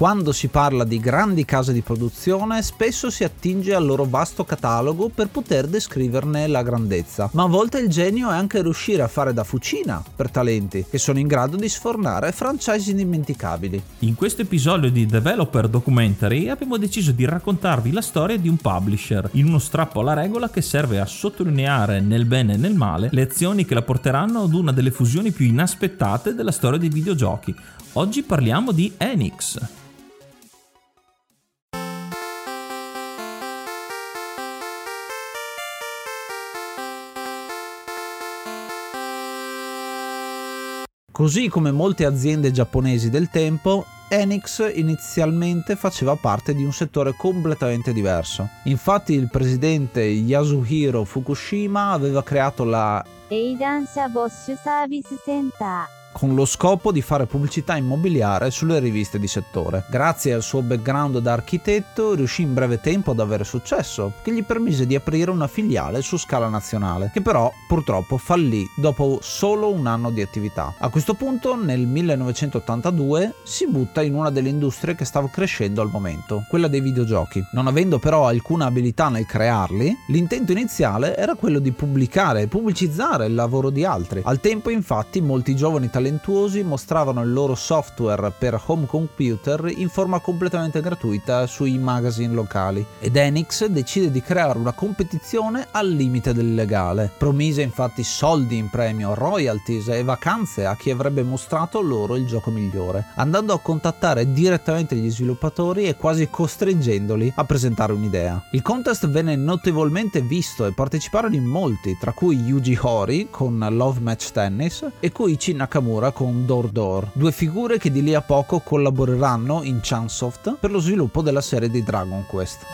Quando si parla di grandi case di produzione, spesso si attinge al loro vasto catalogo per poter descriverne la grandezza, ma a volte il genio è anche riuscire a fare da fucina per talenti che sono in grado di sfornare franchise indimenticabili. In questo episodio di Developer Documentary abbiamo deciso di raccontarvi la storia di un publisher in uno strappo alla regola che serve a sottolineare nel bene e nel male le azioni che la porteranno ad una delle fusioni più inaspettate della storia dei videogiochi. Oggi parliamo di Enix. Così come molte aziende giapponesi del tempo, Enix inizialmente faceva parte di un settore completamente diverso. Infatti il presidente Yasuhiro Fukushima aveva creato la Eidansha Bosch Service Center con lo scopo di fare pubblicità immobiliare sulle riviste di settore. Grazie al suo background da architetto riuscì in breve tempo ad avere successo, che gli permise di aprire una filiale su scala nazionale, che però purtroppo fallì dopo solo un anno di attività. A questo punto, nel 1982, si butta in una delle industrie che stava crescendo al momento, quella dei videogiochi. Non avendo però alcuna abilità nel crearli, l'intento iniziale era quello di pubblicare e pubblicizzare il lavoro di altri. Al tempo, infatti, molti giovani talenti talentuosi mostravano il loro software per home computer in forma completamente gratuita sui magazine locali ed Enix decide di creare una competizione al limite del legale. Promise infatti soldi in premio, royalties e vacanze a chi avrebbe mostrato loro il gioco migliore, andando a contattare direttamente gli sviluppatori e quasi costringendoli a presentare un'idea. Il contest venne notevolmente visto e parteciparono in molti, tra cui Yuji Hori con Love Match Tennis e Koichi Nakamura Nakamura con Door Door, due figure che di lì a poco collaboreranno in Chunsoft per lo sviluppo della serie di Dragon Quest.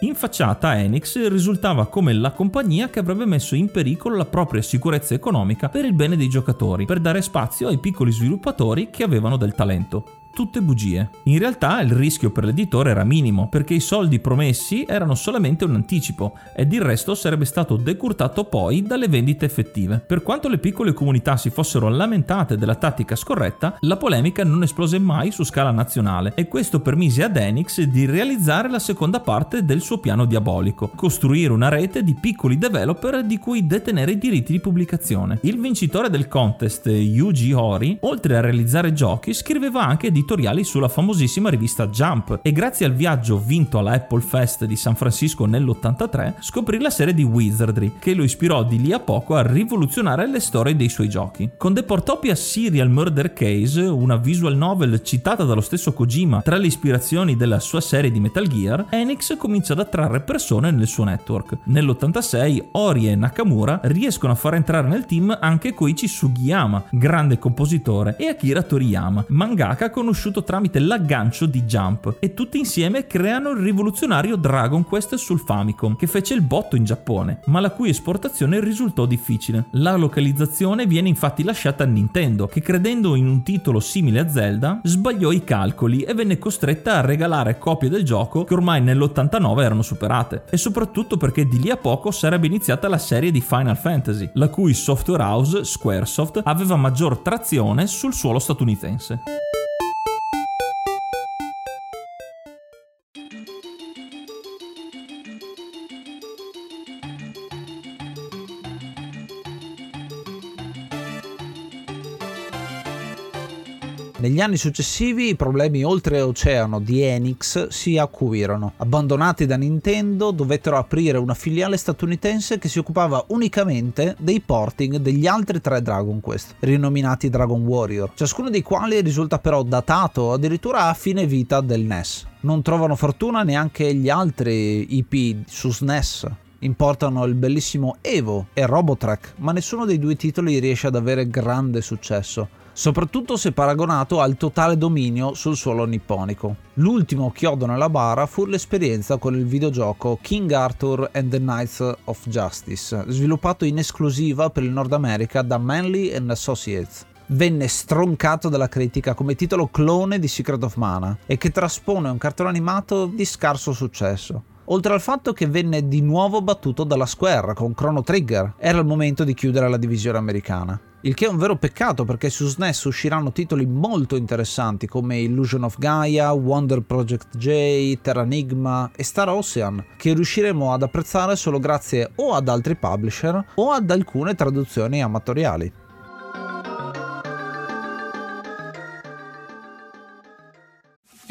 In facciata Enix risultava come la compagnia che avrebbe messo in pericolo la propria sicurezza economica per il bene dei giocatori, per dare spazio ai piccoli sviluppatori che avevano del talento tutte bugie. In realtà il rischio per l'editore era minimo, perché i soldi promessi erano solamente un anticipo ed il resto sarebbe stato decurtato poi dalle vendite effettive. Per quanto le piccole comunità si fossero lamentate della tattica scorretta, la polemica non esplose mai su scala nazionale e questo permise ad Enix di realizzare la seconda parte del suo piano diabolico, costruire una rete di piccoli developer di cui detenere i diritti di pubblicazione. Il vincitore del contest, Yuji Hori, oltre a realizzare giochi, scriveva anche di editoriali sulla famosissima rivista Jump e grazie al viaggio vinto alla Apple Fest di San Francisco nell'83 scoprì la serie di Wizardry che lo ispirò di lì a poco a rivoluzionare le storie dei suoi giochi. Con The Portopia Serial Murder Case, una visual novel citata dallo stesso Kojima tra le ispirazioni della sua serie di Metal Gear, Enix comincia ad attrarre persone nel suo network. Nell'86 Ori e Nakamura riescono a far entrare nel team anche Koichi Sugiyama, grande compositore, e Akira Toriyama, mangaka conosciuto conosciuto tramite l'aggancio di Jump e tutti insieme creano il rivoluzionario Dragon Quest sul Famicom, che fece il botto in Giappone, ma la cui esportazione risultò difficile. La localizzazione viene infatti lasciata a Nintendo, che credendo in un titolo simile a Zelda, sbagliò i calcoli e venne costretta a regalare copie del gioco che ormai nell'89 erano superate, e soprattutto perché di lì a poco sarebbe iniziata la serie di Final Fantasy, la cui software house, Squaresoft, aveva maggior trazione sul suolo statunitense. Negli anni successivi i problemi oltreoceano di Enix si acuirono. Abbandonati da Nintendo, dovettero aprire una filiale statunitense che si occupava unicamente dei porting degli altri tre Dragon Quest, rinominati Dragon Warrior, ciascuno dei quali risulta però datato addirittura a fine vita del NES. Non trovano fortuna neanche gli altri IP su SNES, importano il bellissimo Evo e Robotrack, ma nessuno dei due titoli riesce ad avere grande successo soprattutto se paragonato al totale dominio sul suolo nipponico. L'ultimo chiodo nella bara fu l'esperienza con il videogioco King Arthur and the Knights of Justice, sviluppato in esclusiva per il Nord America da Manly Associates venne stroncato dalla critica come titolo clone di Secret of Mana e che traspone un cartone animato di scarso successo. Oltre al fatto che venne di nuovo battuto dalla Square con Chrono Trigger, era il momento di chiudere la divisione americana. Il che è un vero peccato perché su SNES usciranno titoli molto interessanti come Illusion of Gaia, Wonder Project J, Terranigma e Star Ocean, che riusciremo ad apprezzare solo grazie o ad altri publisher o ad alcune traduzioni amatoriali.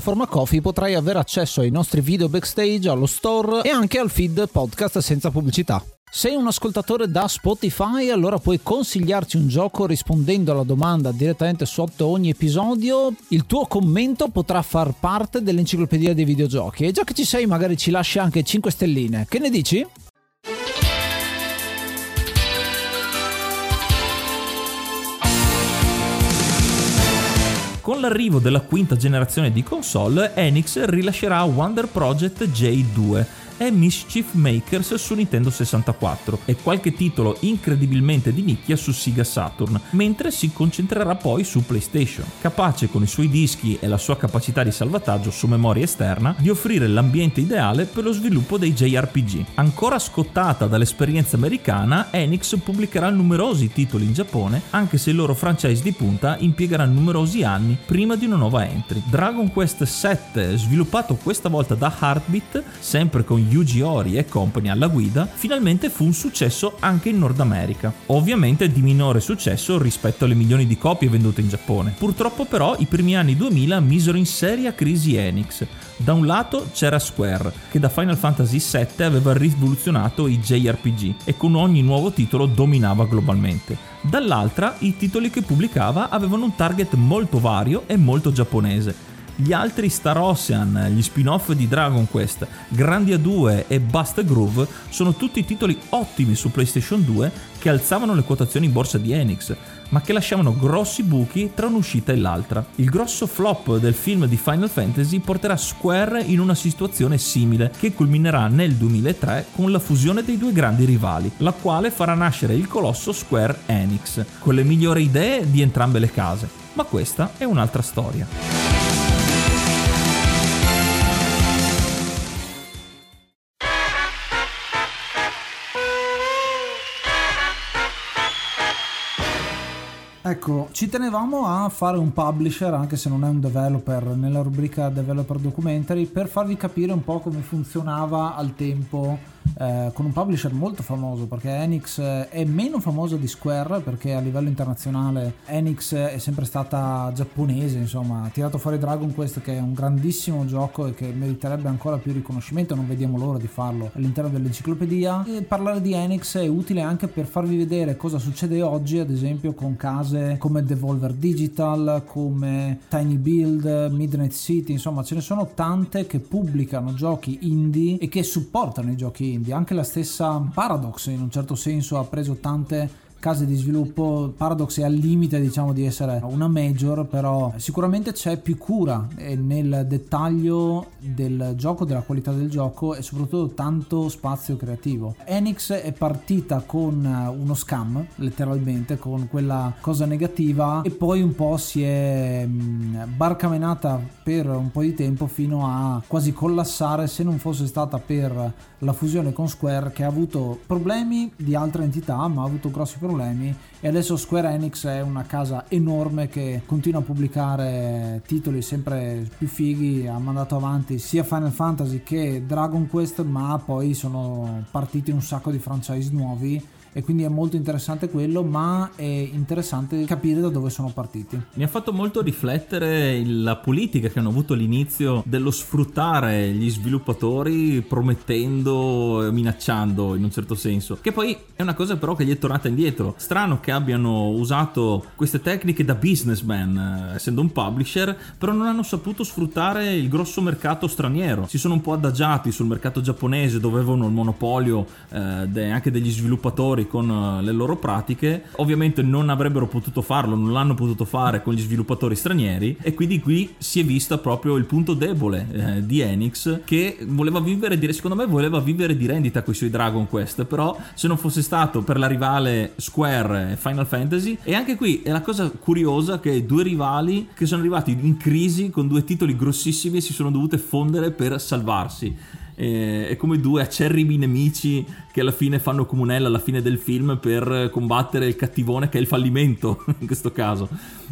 piattaforma Coffee potrai avere accesso ai nostri video backstage, allo store e anche al feed podcast senza pubblicità. Sei un ascoltatore da Spotify, allora puoi consigliarci un gioco rispondendo alla domanda direttamente sotto ogni episodio. Il tuo commento potrà far parte dell'enciclopedia dei videogiochi. E già che ci sei, magari ci lasci anche 5 stelline. Che ne dici? Con l'arrivo della quinta generazione di console, Enix rilascerà Wonder Project J2 è Mischief Makers su Nintendo 64 e qualche titolo incredibilmente di nicchia su Sega Saturn, mentre si concentrerà poi su PlayStation, capace con i suoi dischi e la sua capacità di salvataggio su memoria esterna di offrire l'ambiente ideale per lo sviluppo dei JRPG. Ancora scottata dall'esperienza americana, Enix pubblicherà numerosi titoli in Giappone, anche se il loro franchise di punta impiegherà numerosi anni prima di una nuova entry. Dragon Quest VII, sviluppato questa volta da Heartbeat, sempre con Yuji Ori e compagni alla guida, finalmente fu un successo anche in Nord America. Ovviamente di minore successo rispetto alle milioni di copie vendute in Giappone. Purtroppo però i primi anni 2000 misero in seria crisi Enix. Da un lato c'era Square, che da Final Fantasy VII aveva rivoluzionato i JRPG e con ogni nuovo titolo dominava globalmente. Dall'altra i titoli che pubblicava avevano un target molto vario e molto giapponese gli altri Star Ocean, gli spin-off di Dragon Quest, Grandia 2 e Bust Groove sono tutti titoli ottimi su PlayStation 2 che alzavano le quotazioni in borsa di Enix, ma che lasciavano grossi buchi tra un'uscita e l'altra. Il grosso flop del film di Final Fantasy porterà Square in una situazione simile, che culminerà nel 2003 con la fusione dei due grandi rivali, la quale farà nascere il colosso Square Enix, con le migliori idee di entrambe le case. Ma questa è un'altra storia. Ecco, ci tenevamo a fare un publisher, anche se non è un developer, nella rubrica Developer Documentary, per farvi capire un po' come funzionava al tempo eh, con un publisher molto famoso perché Enix eh, è meno famosa di Square perché a livello internazionale Enix è sempre stata giapponese insomma ha tirato fuori Dragon Quest che è un grandissimo gioco e che meriterebbe ancora più riconoscimento non vediamo l'ora di farlo all'interno dell'enciclopedia e parlare di Enix è utile anche per farvi vedere cosa succede oggi ad esempio con case come Devolver Digital come Tiny Build Midnight City insomma ce ne sono tante che pubblicano giochi indie e che supportano i giochi indie. Anche la stessa Paradox in un certo senso ha preso tante case di sviluppo. Paradox è al limite, diciamo, di essere una major, però sicuramente c'è più cura nel dettaglio del gioco, della qualità del gioco e soprattutto tanto spazio creativo. Enix è partita con uno scam, letteralmente, con quella cosa negativa e poi un po' si è barcamenata per un po' di tempo fino a quasi collassare se non fosse stata per la fusione con Square che ha avuto problemi di altre entità ma ha avuto grossi problemi e adesso Square Enix è una casa enorme che continua a pubblicare titoli sempre più fighi ha mandato avanti sia Final Fantasy che Dragon Quest ma poi sono partiti un sacco di franchise nuovi e quindi è molto interessante quello, ma è interessante capire da dove sono partiti. Mi ha fatto molto riflettere la politica che hanno avuto all'inizio dello sfruttare gli sviluppatori promettendo minacciando in un certo senso, che poi è una cosa però che gli è tornata indietro. Strano che abbiano usato queste tecniche da businessman, eh, essendo un publisher, però non hanno saputo sfruttare il grosso mercato straniero. Si sono un po' adagiati sul mercato giapponese dove avevano il monopolio eh, anche degli sviluppatori fuori con eh, le loro pratiche, ovviamente non avrebbero potuto farlo, non l'hanno potuto fare con gli sviluppatori stranieri e quindi qui si è vista proprio il punto debole eh, di Enix che voleva vivere di, secondo me voleva vivere di rendita con i suoi Dragon Quest, però se non fosse stato per la rivale Square e Final Fantasy e anche qui è la cosa curiosa che due rivali che sono arrivati in crisi con due titoli grossissimi si sono dovute fondere per salvarsi è come due acerrimi nemici che alla fine fanno comunella alla fine del film per combattere il cattivone che è il fallimento in questo caso.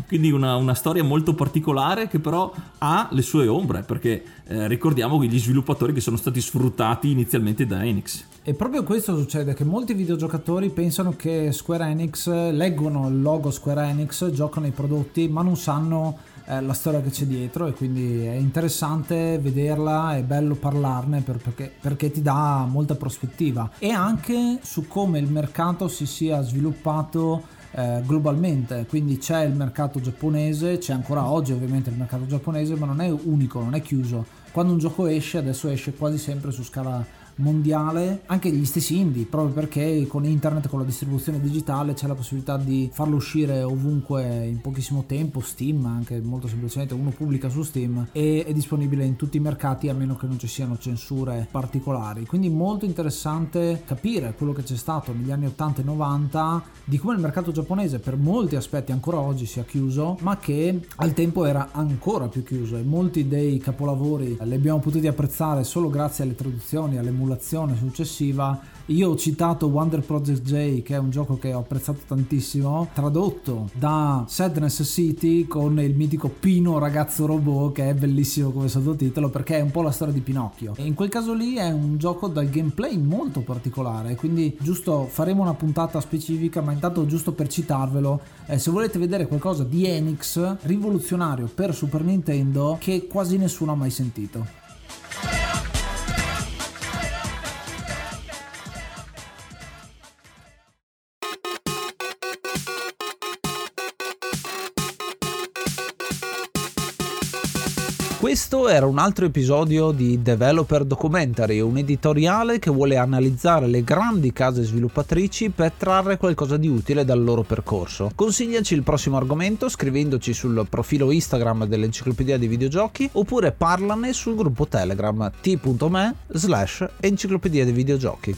Quindi una, una storia molto particolare che però ha le sue ombre perché eh, ricordiamo gli sviluppatori che sono stati sfruttati inizialmente da Enix. E proprio questo succede che molti videogiocatori pensano che Square Enix leggono il logo Square Enix, giocano i prodotti ma non sanno la storia che c'è dietro e quindi è interessante vederla, è bello parlarne per, perché, perché ti dà molta prospettiva e anche su come il mercato si sia sviluppato eh, globalmente, quindi c'è il mercato giapponese, c'è ancora oggi ovviamente il mercato giapponese, ma non è unico, non è chiuso. Quando un gioco esce, adesso esce quasi sempre su scala mondiale, anche gli stessi indie, proprio perché con internet, con la distribuzione digitale c'è la possibilità di farlo uscire ovunque in pochissimo tempo, Steam anche molto semplicemente, uno pubblica su Steam e è disponibile in tutti i mercati a meno che non ci siano censure particolari. Quindi molto interessante capire quello che c'è stato negli anni 80 e 90 di come il mercato giapponese per molti aspetti ancora oggi sia chiuso, ma che al tempo era ancora più chiuso e molti dei capolavori li abbiamo potuti apprezzare solo grazie alle traduzioni, alle emulazioni simulazione successiva io ho citato Wonder Project J, che è un gioco che ho apprezzato tantissimo, tradotto da Sadness City con il mitico Pino ragazzo robot, che è bellissimo come sottotitolo perché è un po' la storia di Pinocchio. E in quel caso lì è un gioco dal gameplay molto particolare, quindi giusto faremo una puntata specifica, ma intanto giusto per citarvelo, eh, se volete vedere qualcosa di Enix rivoluzionario per Super Nintendo che quasi nessuno ha mai sentito. Questo era un altro episodio di Developer Documentary, un editoriale che vuole analizzare le grandi case sviluppatrici per trarre qualcosa di utile dal loro percorso. Consigliaci il prossimo argomento scrivendoci sul profilo Instagram dell'Enciclopedia dei Videogiochi oppure parlane sul gruppo Telegram t.me slash Enciclopedia dei Videogiochi.